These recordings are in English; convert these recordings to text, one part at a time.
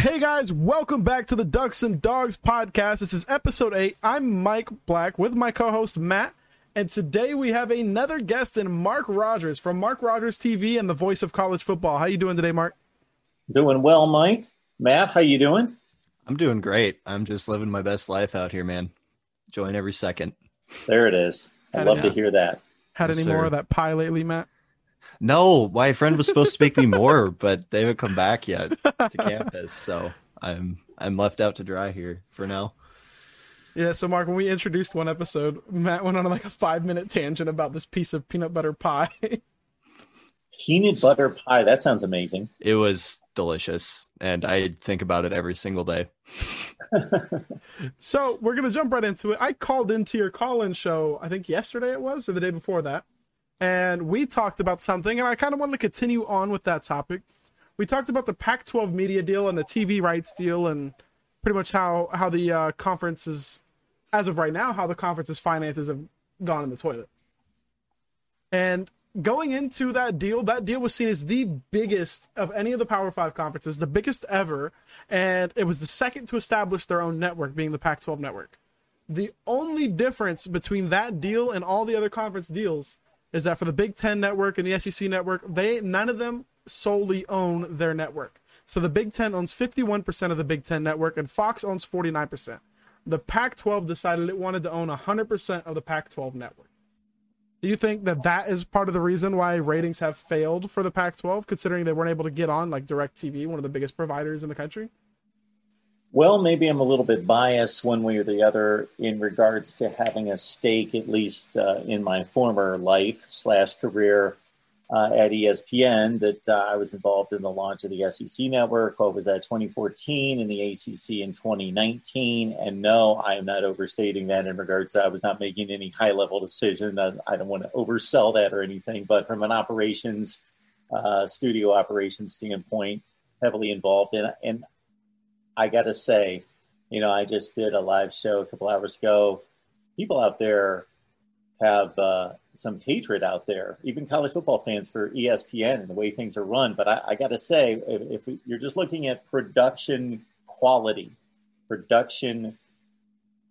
Hey guys, welcome back to the Ducks and Dogs podcast. This is episode 8. I'm Mike Black with my co host Matt, and today we have another guest in Mark Rogers from Mark Rogers TV and the voice of college football. How you doing today, Mark? Doing well, Mike. Matt, how you doing? I'm doing great. I'm just living my best life out here, man. Enjoying every second. There it is. I Had love to uh, hear that. Had Yes, any sir. more of that pie lately, Matt? No, my friend was supposed to make me more, but they haven't come back yet to campus, so I'm I'm left out to dry here for now. Yeah, so Mark, when we introduced one episode, Matt went on like a five minute tangent about this piece of peanut butter pie. Peanut butter pie. That sounds amazing. It was delicious, and I think about it every single day. So we're gonna jump right into it. I called into your call-in show, I think yesterday it was, or the day before that, and we talked about something, and I kind of wanted to continue on with that topic. We talked about the Pac-12 media deal and the TV rights deal, and pretty much how how the uh, conference is, as of right now, how the conference's finances have gone in the toilet. And going into that deal, that deal was seen as the biggest of any of the Power Five conferences, the biggest ever, and it was the second to establish their own network, being the Pac 12 network. The only difference between that deal and all the other conference deals is that for the Big Ten network and the SEC network, they none of them solely own their network. So the Big Ten owns 51% of the Big Ten network, and Fox owns 49%. The Pac 12 decided it wanted to own 100% of the Pac 12 network. Do you think that that is part of the reason why ratings have failed for the Pac-12, considering they weren't able to get on like DirecTV, one of the biggest providers in the country? Well, maybe I'm a little bit biased one way or the other in regards to having a stake, at least uh, in my former life slash career uh, at ESPN, that uh, I was involved in the launch of the SEC network. What was that, 2014, and the ACC in 2019? And no, I am not overstating that in regards to I was not making any high level decision. I, I don't want to oversell that or anything, but from an operations, uh, studio operations standpoint, heavily involved in and I got to say, you know, I just did a live show a couple hours ago. People out there have uh, some hatred out there, even college football fans for ESPN and the way things are run. But I, I got to say, if, if you're just looking at production quality, production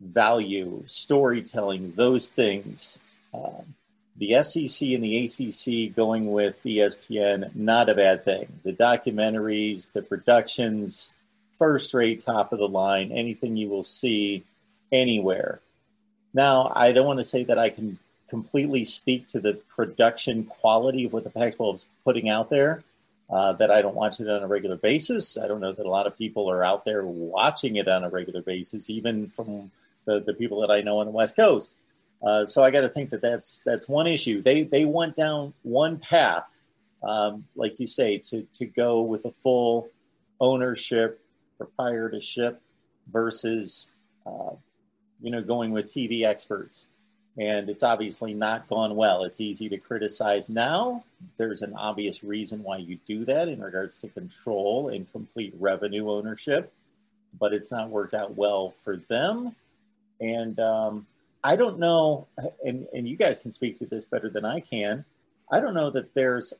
value, storytelling, those things, um, the SEC and the ACC going with ESPN, not a bad thing. The documentaries, the productions, first rate, top of the line, anything you will see anywhere. Now, I don't want to say that I can completely speak to the production quality of what the Pac 12 is putting out there, uh, that I don't watch it on a regular basis. I don't know that a lot of people are out there watching it on a regular basis, even from the, the people that I know on the West Coast. Uh, so I got to think that that's that's one issue. They they went down one path, um, like you say, to to go with a full ownership, proprietorship versus uh, you know going with TV experts. And it's obviously not gone well. It's easy to criticize now. There's an obvious reason why you do that in regards to control and complete revenue ownership, but it's not worked out well for them. And um, I don't know, and, and you guys can speak to this better than I can. I don't know that there's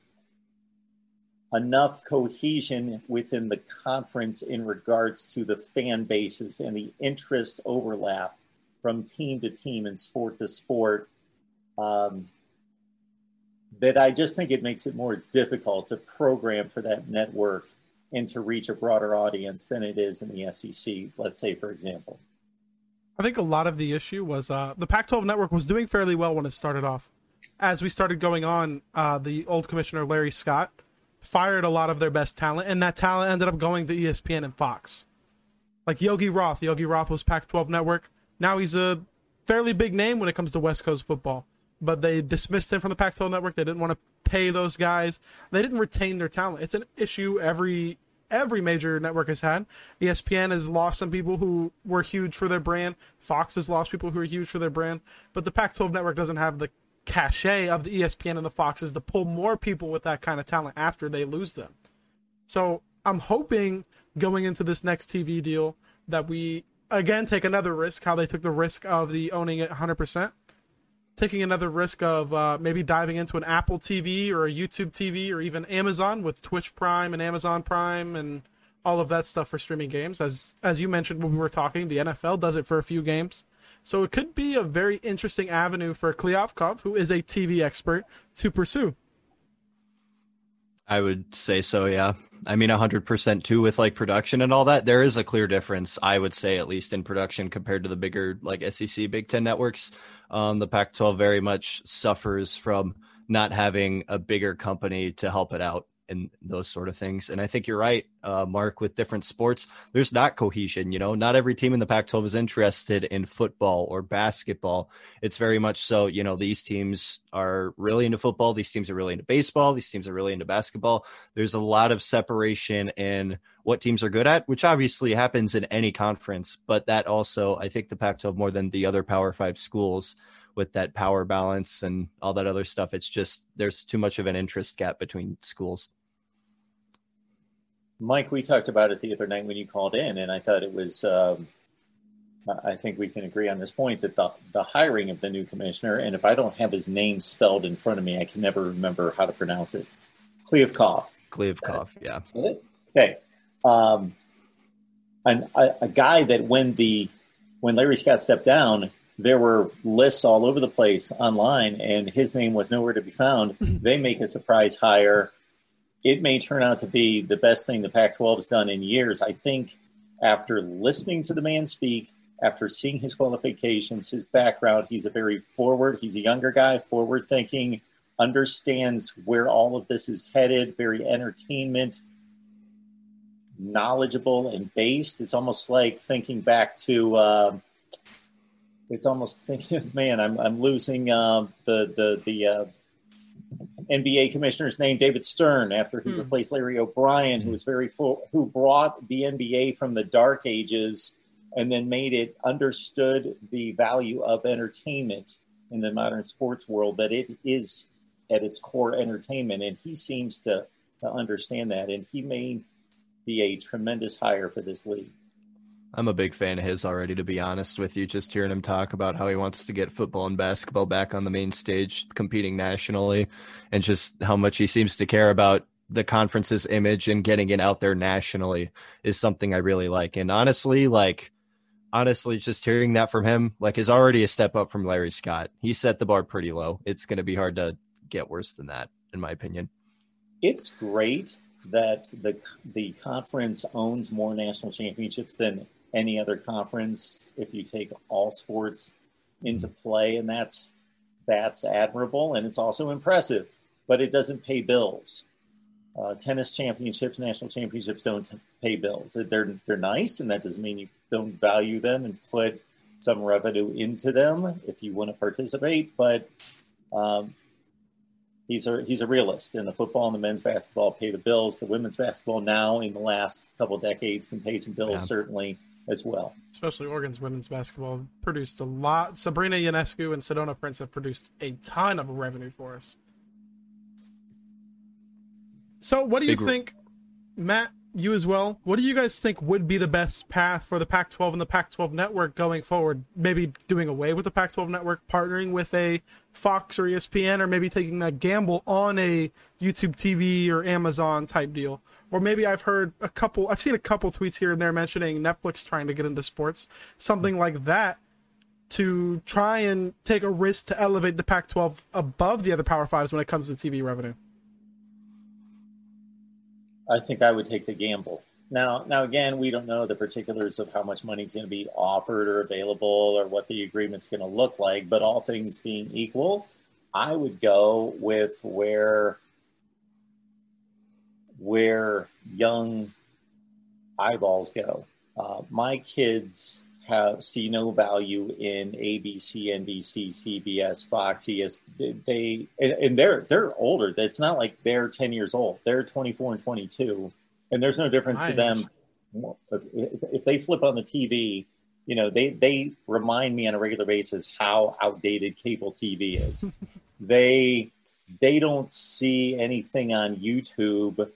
enough cohesion within the conference in regards to the fan bases and the interest overlap from team to team and sport to sport. Um, that I just think it makes it more difficult to program for that network and to reach a broader audience than it is in the SEC, let's say, for example. I think a lot of the issue was uh, the Pac-12 network was doing fairly well when it started off. As we started going on, uh, the old commissioner Larry Scott fired a lot of their best talent, and that talent ended up going to ESPN and Fox. Like Yogi Roth, Yogi Roth was Pac-12 network. Now he's a fairly big name when it comes to West Coast football, but they dismissed him from the Pac-12 network. They didn't want to pay those guys. They didn't retain their talent. It's an issue every every major network has had. ESPN has lost some people who were huge for their brand. Fox has lost people who are huge for their brand. But the Pac-12 network doesn't have the cachet of the ESPN and the Foxes to pull more people with that kind of talent after they lose them. So I'm hoping going into this next TV deal that we again take another risk, how they took the risk of the owning it 100%, taking another risk of uh, maybe diving into an Apple TV or a YouTube TV or even Amazon with Twitch Prime and Amazon Prime and all of that stuff for streaming games. As as you mentioned when we were talking, the NFL does it for a few games. So it could be a very interesting avenue for Kliavkoff, who is a TV expert, to pursue. I would say so, yeah. I mean, 100% too, with like production and all that. There is a clear difference, I would say, at least in production compared to the bigger, like SEC Big Ten networks. Um, the Pac 12 very much suffers from not having a bigger company to help it out and those sort of things. And I think you're right, uh, Mark, with different sports, there's not cohesion. You know, not every team in the Pac 12 is interested in football or basketball. It's very much so, you know, these teams are really into football. These teams are really into baseball. These teams are really into basketball. There's a lot of separation in what teams are good at, which obviously happens in any conference. But that also, I think the Pac 12 more than the other Power Five schools with that power balance and all that other stuff. It's just there's too much of an interest gap between schools. Mike, we talked about it the other night when you called in, and I thought it was. Um, I think we can agree on this point that the the hiring of the new commissioner, and if I don't have his name spelled in front of me, I can never remember how to pronounce it. Kliavkoff. Kliavkoff, yeah. Okay. Um, an, a, a guy that when the when Larry Scott stepped down, there were lists all over the place online, and his name was nowhere to be found. they make a surprise hire it may turn out to be the best thing the Pac 12 has done in years. I think after listening to the man speak, after seeing his qualifications, his background, he's a very forward, he's a younger guy, forward thinking, understands where all of this is headed, very entertainment, knowledgeable, and based. It's almost like thinking back to. Uh, it's almost thinking, man, I'm I'm losing uh, the the the uh, NBA commissioner's name David Stern after he hmm. replaced Larry O'Brien, who was very full, who brought the NBA from the dark ages and then made it understood the value of entertainment in the modern sports world that it is at its core entertainment, and he seems to to understand that, and he may be a tremendous hire for this league. I'm a big fan of his already, to be honest with you. Just hearing him talk about how he wants to get football and basketball back on the main stage, competing nationally, and just how much he seems to care about the conference's image and getting it out there nationally is something I really like. And honestly, like, honestly, just hearing that from him, like, is already a step up from Larry Scott. He set the bar pretty low. It's going to be hard to get worse than that, in my opinion. It's great that the the conference owns more national championships than any other conference if you take all sports into mm-hmm. play and that's that's admirable and it's also impressive but it doesn't pay bills uh, tennis championships national championships don't pay bills they're they're nice and that doesn't mean you don't value them and put some revenue into them if you want to participate but um, he's a he's a realist and the football and the men's basketball pay the bills the women's basketball now in the last couple decades can pay some bills yeah. certainly as well. Especially Oregon's women's basketball produced a lot. Sabrina Ionescu and Sedona Prince have produced a ton of revenue for us. So, what do you Big think, Matt? You as well. What do you guys think would be the best path for the Pac-12 and the Pac-12 network going forward? Maybe doing away with the Pac-12 network, partnering with a Fox or ESPN, or maybe taking that gamble on a YouTube TV or Amazon type deal or maybe I've heard a couple, I've seen a couple tweets here and there mentioning Netflix trying to get into sports, something like that, to try and take a risk to elevate the Pac 12 above the other Power Fives when it comes to TV revenue? I think I would take the gamble. Now, now again, we don't know the particulars of how much money is going to be offered or available or what the agreement's going to look like. But all things being equal, I would go with where where young eyeballs go. Uh, my kids have see no value in ABC, NBC, CBS, Fox, ES. They and they're they're older. It's not like they're ten years old. They're twenty four and twenty two, and there's no difference to them. If, if they flip on the TV, you know they they remind me on a regular basis how outdated cable TV is. they they don't see anything on YouTube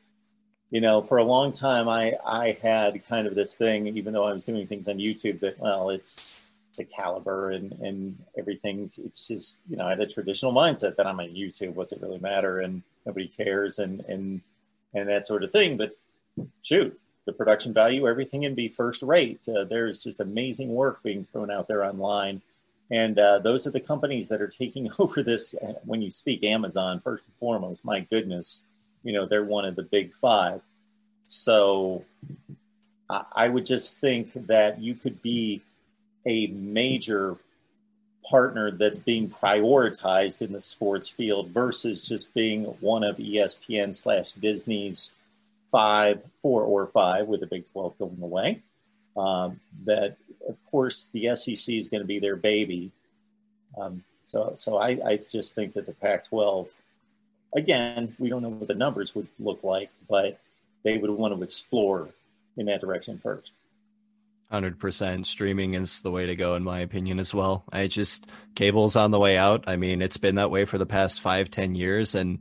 you know, for a long time, I I had kind of this thing, even though I was doing things on YouTube, that well, it's it's a caliber and and everything's. It's just you know, I had a traditional mindset that I'm on YouTube. What's it really matter? And nobody cares, and and and that sort of thing. But shoot, the production value, everything can be first rate. Uh, there's just amazing work being thrown out there online. And uh, those are the companies that are taking over this. Uh, when you speak Amazon, first and foremost, my goodness, you know, they're one of the big five. So I would just think that you could be a major partner that's being prioritized in the sports field versus just being one of ESPN slash Disney's five, four or five with the Big 12 going away. Um, that, of course, the SEC is going to be their baby. Um, so, so I, I just think that the Pac 12, again, we don't know what the numbers would look like, but they would want to explore in that direction first. 100% streaming is the way to go in my opinion as well. I just cable's on the way out. I mean it's been that way for the past five ten years and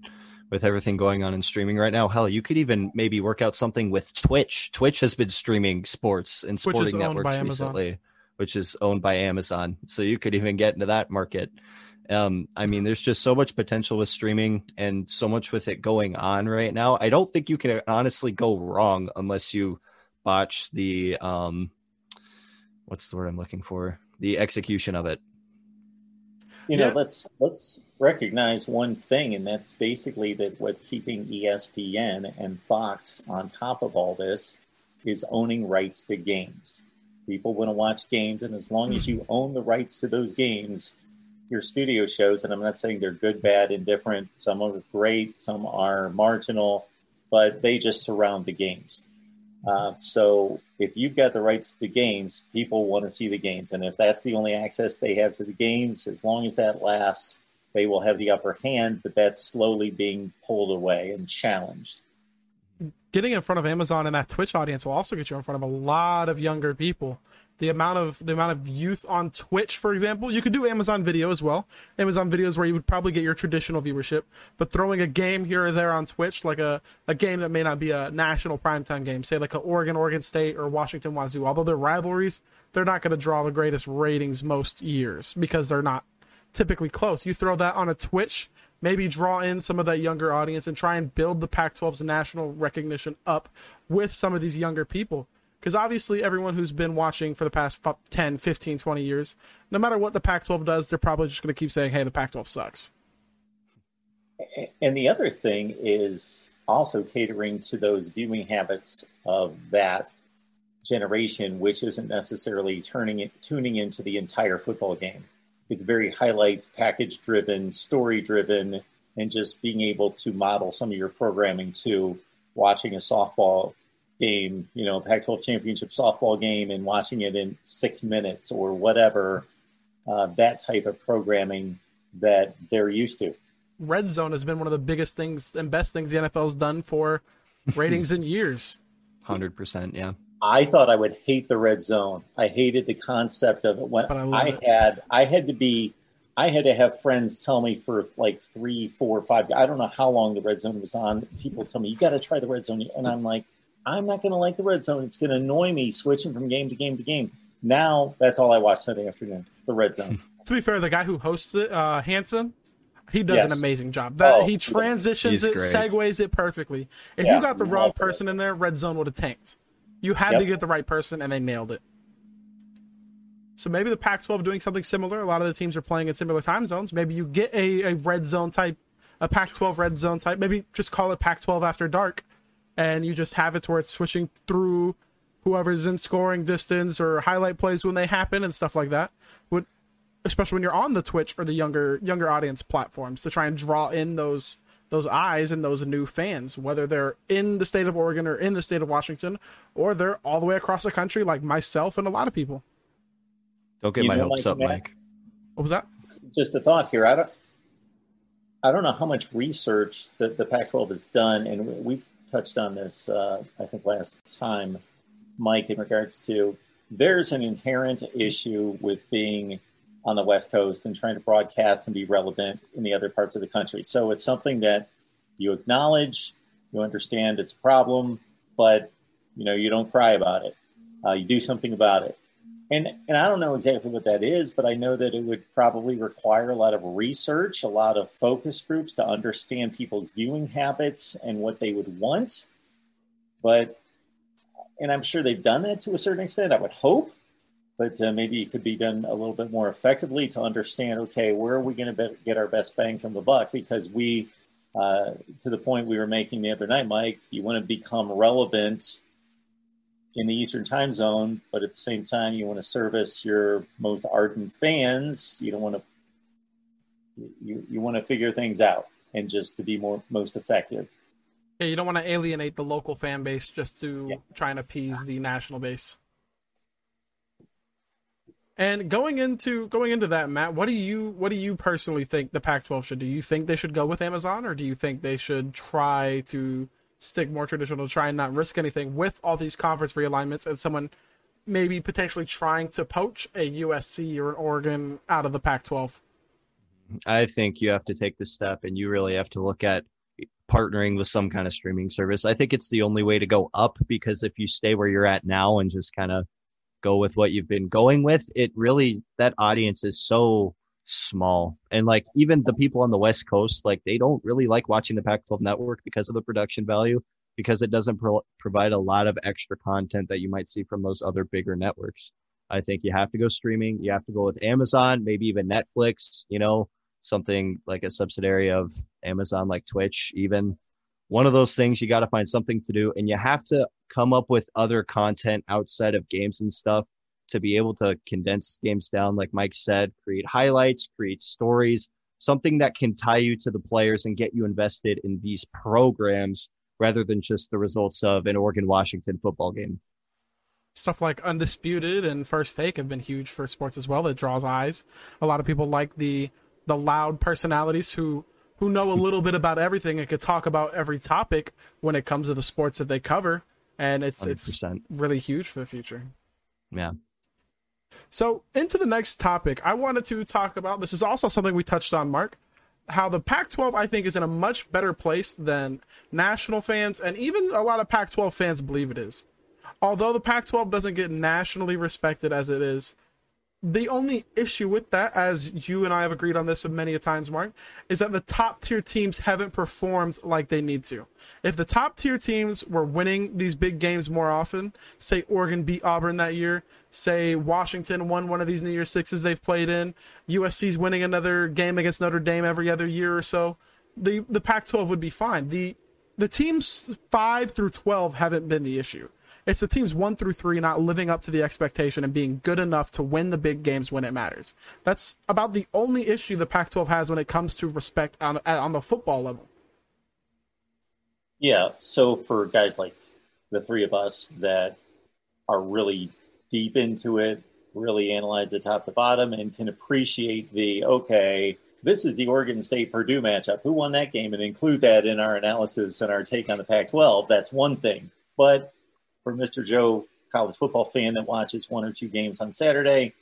with everything going on in streaming right now hell you could even maybe work out something with twitch. Twitch has been streaming sports and sporting networks recently which is owned by amazon. So you could even get into that market um, I mean, there's just so much potential with streaming and so much with it going on right now. I don't think you can honestly go wrong unless you botch the um, what's the word I'm looking for? The execution of it. You know, yeah. let's let's recognize one thing, and that's basically that what's keeping ESPN and Fox on top of all this is owning rights to games. People want to watch games, and as long as you own the rights to those games, your studio shows, and I'm not saying they're good, bad, indifferent. Some are great, some are marginal, but they just surround the games. Uh, so if you've got the rights to the games, people want to see the games. And if that's the only access they have to the games, as long as that lasts, they will have the upper hand, but that's slowly being pulled away and challenged. Getting in front of Amazon and that Twitch audience will also get you in front of a lot of younger people the amount of the amount of youth on Twitch, for example. You could do Amazon Video as well. Amazon Videos where you would probably get your traditional viewership, but throwing a game here or there on Twitch, like a, a game that may not be a national primetime game, say like a Oregon, Oregon State, or Washington Wazoo. Although they're rivalries, they're not going to draw the greatest ratings most years because they're not typically close. You throw that on a Twitch, maybe draw in some of that younger audience and try and build the Pac 12's national recognition up with some of these younger people because obviously everyone who's been watching for the past 10 15 20 years no matter what the pac 12 does they're probably just going to keep saying hey the pac 12 sucks. And the other thing is also catering to those viewing habits of that generation which isn't necessarily turning it tuning into the entire football game. It's very highlights package driven story driven and just being able to model some of your programming to watching a softball game, you know, Pac 12 championship softball game and watching it in six minutes or whatever, uh, that type of programming that they're used to. Red zone has been one of the biggest things and best things the NFL's done for ratings in years. 100%. Yeah. I thought I would hate the red zone. I hated the concept of it when I, I it. had I had to be I had to have friends tell me for like three, four, five. I don't know how long the red zone was on. People tell me you got to try the red zone, and I'm like, I'm not going to like the red zone. It's going to annoy me switching from game to game to game. Now that's all I watch Sunday afternoon, the red zone. to be fair, the guy who hosts it, uh, Hanson, he does yes. an amazing job. That oh, he transitions it, great. segues it perfectly. If yeah, you got the wrong person in there, red zone would have tanked. You had yep. to get the right person, and they nailed it. So maybe the Pac-12 doing something similar. A lot of the teams are playing in similar time zones. Maybe you get a, a red zone type, a Pac-12 red zone type. Maybe just call it Pac-12 after dark and you just have it to where it's switching through whoever's in scoring distance or highlight plays when they happen and stuff like that. Would especially when you're on the Twitch or the younger younger audience platforms to try and draw in those those eyes and those new fans, whether they're in the state of Oregon or in the state of Washington, or they're all the way across the country, like myself and a lot of people. Don't get you my hopes up, Mike. What was that? Just a thought here. I don't, I don't know how much research that the Pac-12 has done, and we touched on this, uh, I think, last time, Mike, in regards to there's an inherent issue with being on the West Coast and trying to broadcast and be relevant in the other parts of the country. So it's something that you acknowledge, you understand it's a problem, but you know you don't cry about it. Uh, you do something about it. And, and I don't know exactly what that is, but I know that it would probably require a lot of research, a lot of focus groups to understand people's viewing habits and what they would want. But and I'm sure they've done that to a certain extent. I would hope, but uh, maybe it could be done a little bit more effectively to understand. Okay, where are we going to get our best bang from the buck? Because we, uh, to the point we were making the other night, Mike, you want to become relevant in the Eastern time zone, but at the same time, you want to service your most ardent fans. You don't want to. You, you want to figure things out and just to be more most effective. Yeah, you don't want to alienate the local fan base just to yeah. try and appease the national base. And going into going into that, Matt, what do you what do you personally think the Pac-12 should do? You think they should go with Amazon, or do you think they should try to stick more traditional, try and not risk anything with all these conference realignments and someone maybe potentially trying to poach a USC or an Oregon out of the Pac-12? I think you have to take the step, and you really have to look at partnering with some kind of streaming service. I think it's the only way to go up because if you stay where you're at now and just kind of go with what you've been going with, it really that audience is so small. And like even the people on the West Coast, like they don't really like watching the Pac 12 network because of the production value, because it doesn't pro- provide a lot of extra content that you might see from those other bigger networks. I think you have to go streaming. You have to go with Amazon, maybe even Netflix, you know, something like a subsidiary of Amazon, like Twitch, even one of those things. You got to find something to do, and you have to come up with other content outside of games and stuff to be able to condense games down, like Mike said, create highlights, create stories, something that can tie you to the players and get you invested in these programs rather than just the results of an Oregon Washington football game. Stuff like Undisputed and First Take have been huge for sports as well. It draws eyes. A lot of people like the the loud personalities who who know a little bit about everything and could talk about every topic when it comes to the sports that they cover. And it's 100%. it's really huge for the future. Yeah. So, into the next topic, I wanted to talk about this is also something we touched on, Mark. How the Pac 12, I think, is in a much better place than national fans and even a lot of Pac 12 fans believe it is. Although the Pac 12 doesn't get nationally respected as it is, the only issue with that, as you and I have agreed on this many a times, Mark, is that the top tier teams haven't performed like they need to. If the top tier teams were winning these big games more often, say Oregon beat Auburn that year, say Washington won one of these New Year's Sixes they've played in, USC's winning another game against Notre Dame every other year or so, the the Pac-12 would be fine. The the teams five through twelve haven't been the issue. It's the teams one through three not living up to the expectation and being good enough to win the big games when it matters. That's about the only issue the Pac-12 has when it comes to respect on on the football level. Yeah. So for guys like the three of us that are really deep into it, really analyze the top to bottom, and can appreciate the okay. This is the Oregon State Purdue matchup. Who won that game? And include that in our analysis and our take on the Pac 12. That's one thing. But for Mr. Joe, college football fan that watches one or two games on Saturday,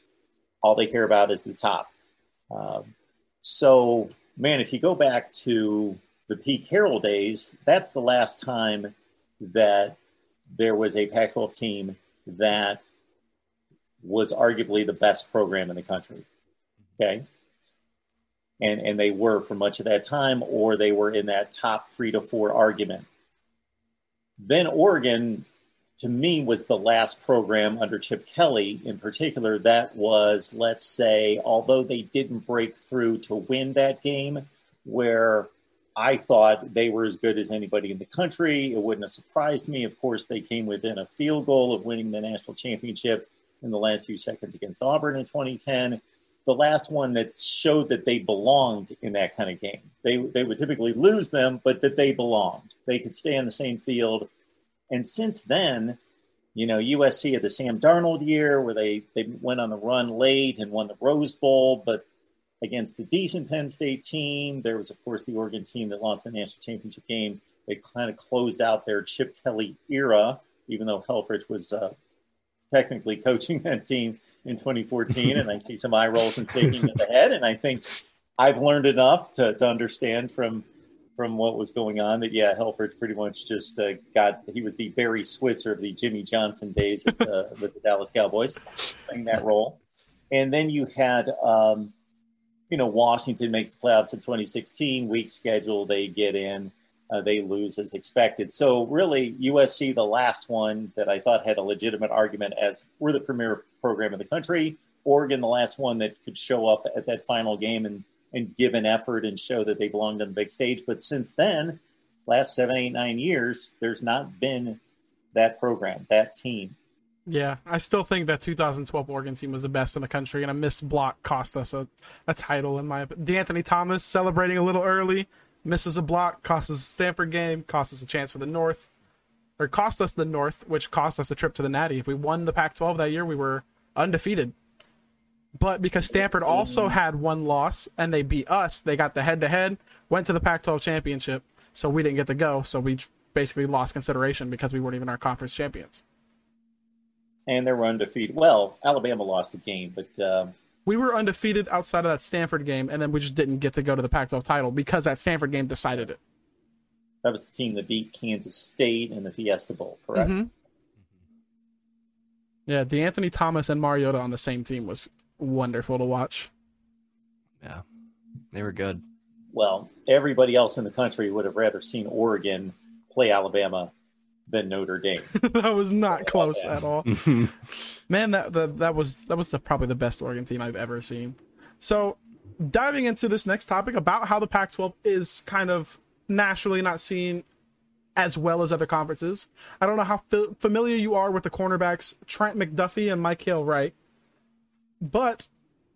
all they care about is the top. Um, so, man, if you go back to the Pete Carroll days, that's the last time that there was a Pac 12 team that was arguably the best program in the country. Okay. And, and they were for much of that time, or they were in that top three to four argument. Then Oregon to me was the last program under Chip Kelly in particular that was, let's say, although they didn't break through to win that game, where I thought they were as good as anybody in the country. It wouldn't have surprised me. Of course, they came within a field goal of winning the national championship in the last few seconds against Auburn in 2010. The last one that showed that they belonged in that kind of game. They, they would typically lose them, but that they belonged. They could stay on the same field and since then, you know, USC had the Sam Darnold year where they, they went on the run late and won the Rose Bowl, but against a decent Penn State team. There was, of course, the Oregon team that lost the national championship game. They kind of closed out their Chip Kelly era, even though Helfrich was uh, technically coaching that team in 2014. and I see some eye rolls and shaking of the head. And I think I've learned enough to, to understand from from what was going on that yeah, Helfrich pretty much just uh, got he was the Barry Switzer of the Jimmy Johnson days at, uh, with the Dallas Cowboys, playing that role. And then you had um, you know Washington makes the playoffs in 2016, weak schedule, they get in. uh, they lose as expected. So really, USC, the last one that I thought had a legitimate argument as we're the premier program in the country. Oregon, the last one that could show up at that final game and and give an effort and show that they belonged on the big stage. But since then, last seven, eight, nine years, there's not been that program, that team. Yeah, I still think that 2012 Oregon team was the best in the country, and a missed block cost us a, a title. In my opinion, D'Anthony Thomas celebrating a little early, misses a block, costs us a Stanford game, costs us a chance for the North, or cost us the North, which cost us a trip to the Natty. If we won the Pac-12 that year, we were undefeated. But because Stanford also had one loss and they beat us, they got the head-to-head, went to the Pac-12 championship, so we didn't get to go. So we basically lost consideration because we weren't even our conference champions and they were undefeated. Well, Alabama lost a game, but um, we were undefeated outside of that Stanford game, and then we just didn't get to go to the Pac-12 title because that Stanford game decided it. That was the team that beat Kansas State in the Fiesta Bowl, correct? Mm-hmm. Yeah, D'Anthony Thomas and Mariota on the same team was wonderful to watch. Yeah, they were good. Well, everybody else in the country would have rather seen Oregon play Alabama than Notre Dame. that was not close at all. Man, that, that that was that was the, probably the best Oregon team I've ever seen. So, diving into this next topic about how the Pac-12 is kind of nationally not seen as well as other conferences. I don't know how f- familiar you are with the cornerbacks Trent McDuffie and Mykael Wright, but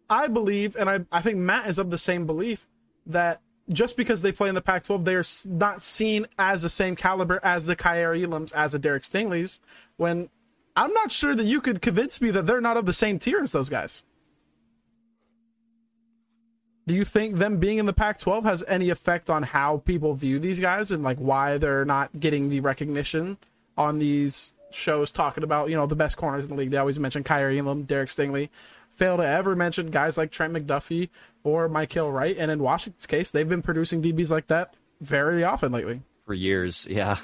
I believe, and I, I think Matt is of the same belief, that just because they play in the Pac-12, they're not seen as the same caliber as the Kaiir Elams, as the Derek Stingley's. When I'm not sure that you could convince me that they're not of the same tier as those guys. Do you think them being in the Pac-12 has any effect on how people view these guys and like why they're not getting the recognition on these shows talking about you know the best corners in the league? They always mention Kaiir Elam, Derek Stingley, fail to ever mention guys like Trent McDuffie or Mykael Wright. And in Washington's case, they've been producing DBs like that very often lately. For years, yeah.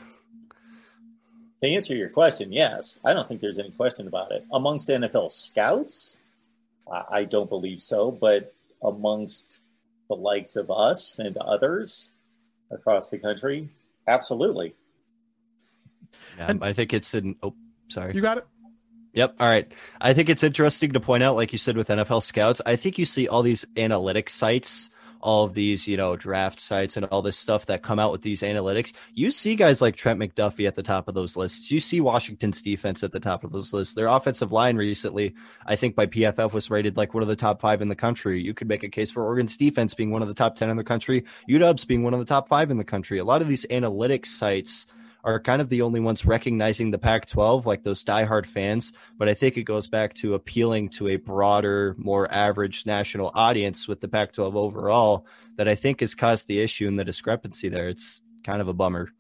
To answer your question, yes. I don't think there's any question about it. Amongst NFL scouts, I don't believe so. But amongst the likes of us and others across the country, absolutely. Yeah, and I think it's in. Oh, sorry. You got it. Yep. All right. I think it's interesting to point out, like you said with NFL scouts, I think you see all these analytics sites, all of these, you know, draft sites and all this stuff that come out with these analytics. You see guys like Trent McDuffie at the top of those lists. You see Washington's defense at the top of those lists. Their offensive line recently, I think by PFF was rated like one of the top five in the country. You could make a case for Oregon's defense being one of the top 10 in the country, UW's being one of the top five in the country. A lot of these analytics sites – are kind of the only ones recognizing the Pac 12, like those diehard fans. But I think it goes back to appealing to a broader, more average national audience with the Pac 12 overall that I think has caused the issue and the discrepancy there. It's kind of a bummer.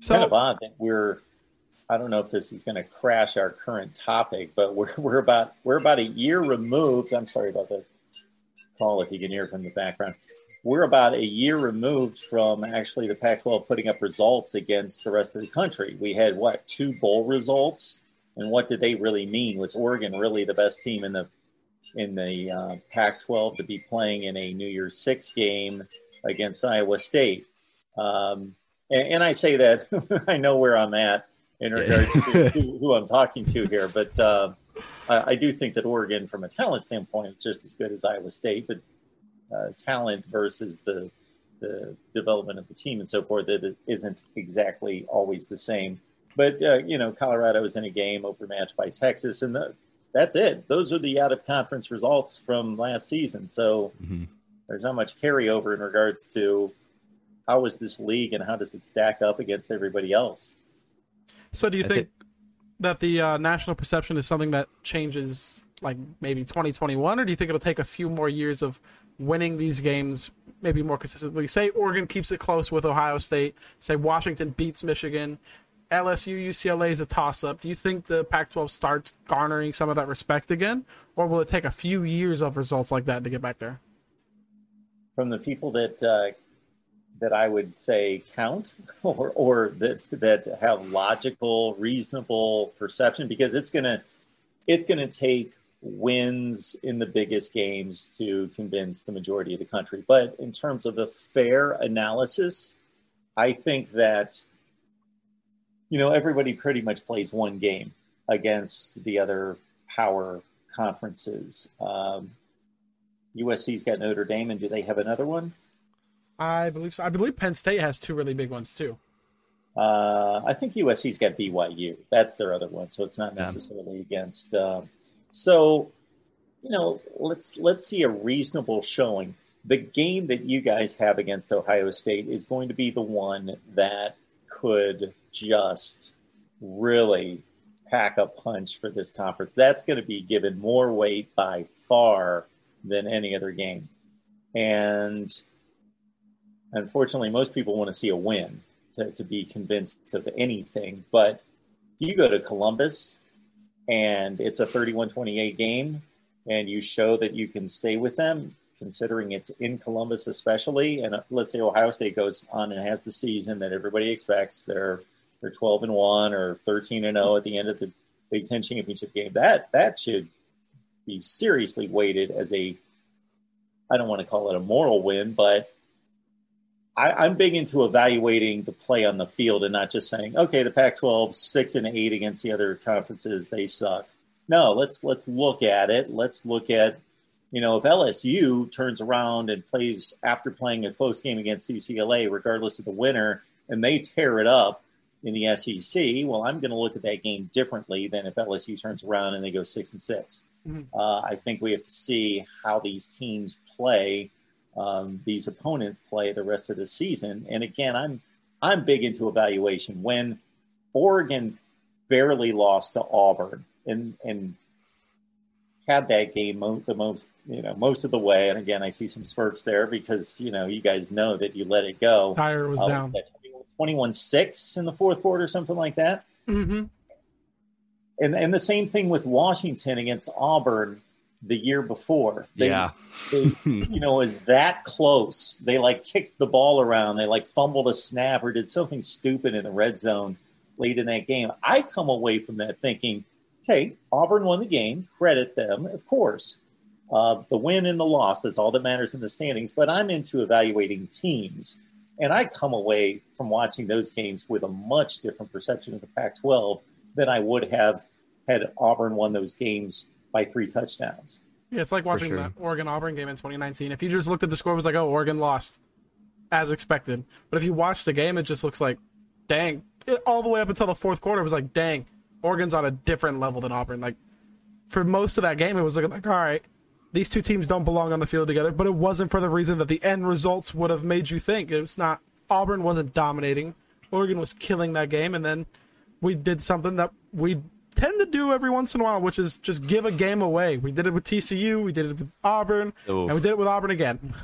so, kind of odd that we're. I don't know if this is going to crash our current topic, but we're we're about we're about a year removed. I'm sorry about the call if you can hear from the background we're about a year removed from actually the Pac 12 putting up results against the rest of the country. We had what, two bowl results? And what did they really mean? Was Oregon really the best team in the in the uh, Pac 12 to be playing in a New Year's Six game against Iowa State? Um, and, and, I say that I know where I'm at in regards to who I'm talking to here, but uh, I, I do think that Oregon, from a talent standpoint, is just as good as Iowa State. But talent versus the the development of the team and so forth that it isn't exactly always the same. But uh, you know, Colorado was in a game overmatched by Texas, and the, that's it. Those are the out of conference results from last season. So mm-hmm. there's not much carryover in regards to how is this league and how does it stack up against everybody else. So do you think, think, that the uh, national perception is something that changes like maybe 2021 or do you think it'll take a few more years of winning these games maybe more consistently. Say Oregon keeps it close with Ohio State. Say Washington beats Michigan. LSU UCLA is a toss up. Do you think the Pac 12 starts garnering some of that respect again? Or will it take a few years of results like that to get back there? From the people that uh, that I would say count or, or that that have logical, reasonable perception, because it's gonna it's gonna take wins in the biggest games to convince the majority of the country. But in terms of a fair analysis, I think that you know everybody pretty much plays one game against the other power conferences. Um, USC's got Notre Dame, and do they have another one? I believe so. I believe Penn State has two really big ones too. Uh, I think USC's got BYU. That's their other one, so it's not necessarily yeah. against. Um, so, you know, let's let's see a reasonable showing. The game that you guys have against Ohio State is going to be the one that could just really pack a punch for this conference. That's going to be given more weight by far than any other game. And unfortunately, most people want to see a win to, to be convinced of anything. But you go to Columbus and it's a 31 28 game, and you show that you can stay with them, considering it's in Columbus, especially. And uh, let's say Ohio State goes on and has the season that everybody expects. They're they're 12 and 1 or 13 and 0 at the end of the Big Ten championship game. That that should be seriously weighted as a I don't want to call it a moral win, but I, am big into evaluating the play on the field and not just saying, okay, the Pac-12 six and eight against the other conferences, they suck. No, let's let's look at it. Let's look at, you know, if LSU turns around and plays after playing a close game against UCLA, regardless of the winner, and they tear it up in the SEC, well, I'm going to look at that game differently than if LSU turns around and they go six and 6 mm-hmm. uh, I think we have to see how these teams play um, these opponents play the rest of the season. And again, I'm I'm big into evaluation. When Oregon barely lost to Auburn and and had that game mo- the most you know most of the way, and again, I see some spurts there because you know you guys know that you let it go. Tire was uh, down. 21 6 in the fourth quarter, something like that. Mm-hmm. And, and the same thing with Washington against Auburn the year before. They, yeah. they, you know, is that close. They like kicked the ball around. They like fumbled a snap or did something stupid in the red zone late in that game. I come away from that thinking, hey, Auburn won the game. Credit them, of course. Uh, the win and the loss, that's all that matters in the standings. But I'm into evaluating teams. And I come away from watching those games with a much different perception of the Pac 12 than I would have had Auburn won those games by three touchdowns. Yeah, it's like watching sure. the Oregon Auburn game in 2019. If you just looked at the score, it was like, oh, Oregon lost, as expected. But if you watch the game, it just looks like, dang, it, all the way up until the fourth quarter, it was like, dang, Oregon's on a different level than Auburn. Like, for most of that game, it was looking like, all right, these two teams don't belong on the field together. But it wasn't for the reason that the end results would have made you think. It's not. Auburn wasn't dominating. Oregon was killing that game, and then we did something that we tend to do every once in a while, which is just give a game away. We did it with TCU, we did it with Auburn, Oof. and we did it with Auburn again.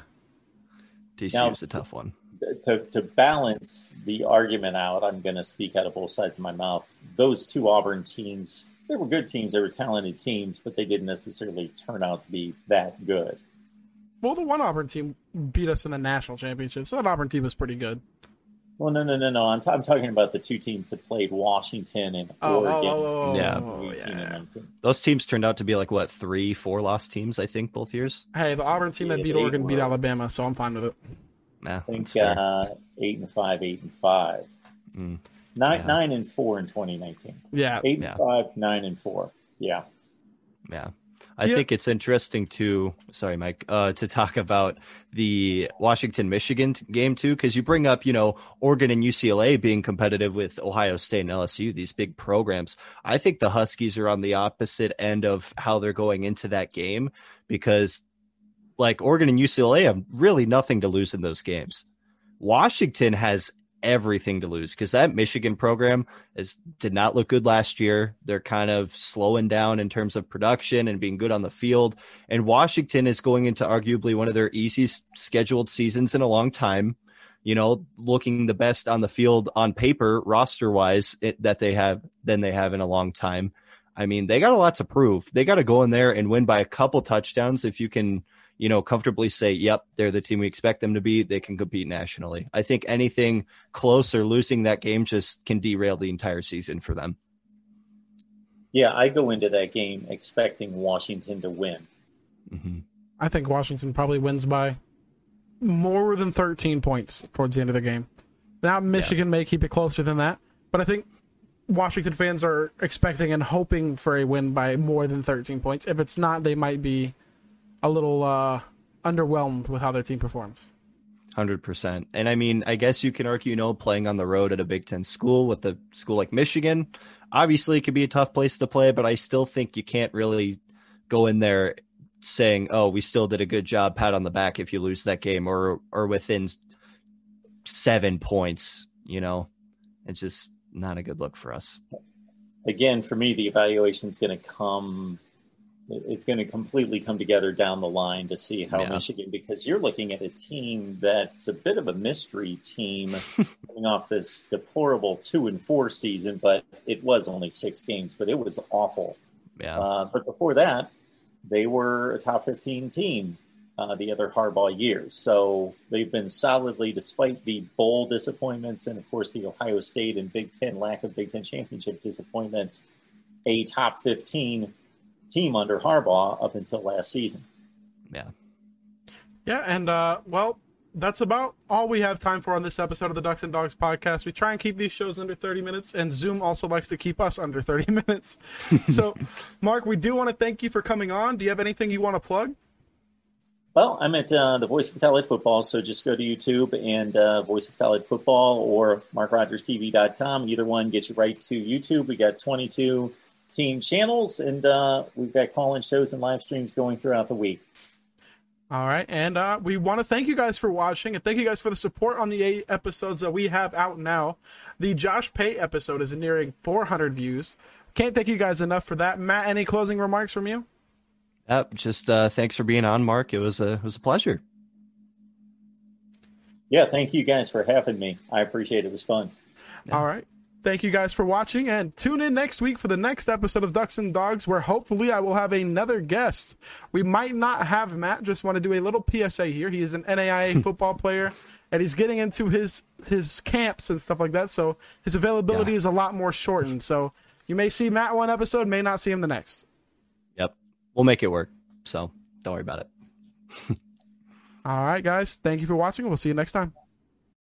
TCU is a tough one. To, to balance the argument out, I'm going to speak out of both sides of my mouth. Those two Auburn teams, they were good teams, they were talented teams, but they didn't necessarily turn out to be that good. Well, the one Auburn team beat us in the national championship, so that Auburn team was pretty good. Well, no, no, no, no. I'm, t- I'm talking about the two teams that played Washington and oh, Oregon. Oh, oh, oh yeah. Oh, yeah. Those teams turned out to be like what three, four lost teams. I think both years. Hey, the Auburn team yeah, that beat Oregon were. beat Alabama, so I'm fine with it. Yeah, I think uh, eight and five, eight and five, mm. nine, yeah. nine and four in 2019. Yeah, eight yeah. and five, nine and four. Yeah, yeah. I yeah. think it's interesting to sorry, Mike, uh, to talk about the Washington Michigan game too, because you bring up you know Oregon and UCLA being competitive with Ohio State and LSU, these big programs. I think the Huskies are on the opposite end of how they're going into that game because like Oregon and UCLA have really nothing to lose in those games. Washington has everything to lose because that Michigan program is did not look good last year. They're kind of slowing down in terms of production and being good on the field. And Washington is going into arguably one of their easiest scheduled seasons in a long time. You know, looking the best on the field on paper, roster wise, that they have than they have in a long time. I mean, they got a lot to prove. They got to go in there and win by a couple touchdowns if you can you know, comfortably say, yep, they're the team we expect them to be. They can compete nationally. I think anything close or losing that game just can derail the entire season for them. Yeah, I go into that game expecting Washington to win. Mm-hmm. I think Washington probably wins by more than 13 points towards the end of the game. Now, Michigan yeah. may keep it closer than that, but I think Washington fans are expecting and hoping for a win by more than 13 points. If it's not, they might be a little uh, underwhelmed with how their team performed. Hundred percent, and I mean, I guess you can argue, you know, playing on the road at a Big Ten school with a school like Michigan, obviously it could be a tough place to play, but I still think you can't really go in there saying, "Oh, we still did a good job, pat on the back" if you lose that game or or within seven points. You know, it's just not a good look for us. Again, for me, the evaluation is going to come it's going to completely come together down the line to see how yeah. Michigan, because you're looking at a team that's a bit of a mystery team coming off this deplorable two and four season, but it was only six games, but it was awful. Yeah. Uh, but before that, they were a top 15 team uh, the other Harbaugh years. So they've been solidly, despite the bowl disappointments and, of course, the Ohio State and Big Ten lack of Big Ten championship disappointments, a top 15 team under Harbaugh up until last season. Yeah. Yeah, and uh, well, that's about all we have time for on this episode of the Ducks and Dogs podcast. We try and keep these shows under 30 minutes, and Zoom also likes to keep us under 30 minutes. so, Mark, we do want to thank you for coming on. Do you have anything you want to plug? Well, I'm at uh, the Voice of College Football, so just go to YouTube and uh, Voice of College Football or MarkRogersTV.com. Either one gets you right to YouTube. We got 22 team channels, and uh, we've got call-in shows and live streams going throughout the week. All right, and uh, we want to thank you guys for watching, and thank you guys for the support on the eight episodes that we have out now. The Josh Pate episode is nearing 400 views. Can't thank you guys enough for that. Matt, any closing remarks from you? Yep, just uh, thanks for being on, Mark. It was a it was a pleasure. Yeah, thank you guys for having me. I appreciate it. It was fun. Yeah. All right. Thank you guys for watching and tune in next week for the next episode of Ducks and Dogs where hopefully I will have another guest. We might not have Matt, just want to do a little PSA here. He is an NAIA football player and he's getting into his his camps and stuff like that, so his availability yeah. is a lot more shortened. So you may see Matt one episode, may not see him the next. Yep. We'll make it work. So don't worry about it. All right, guys. Thank you for watching. We'll see you next time.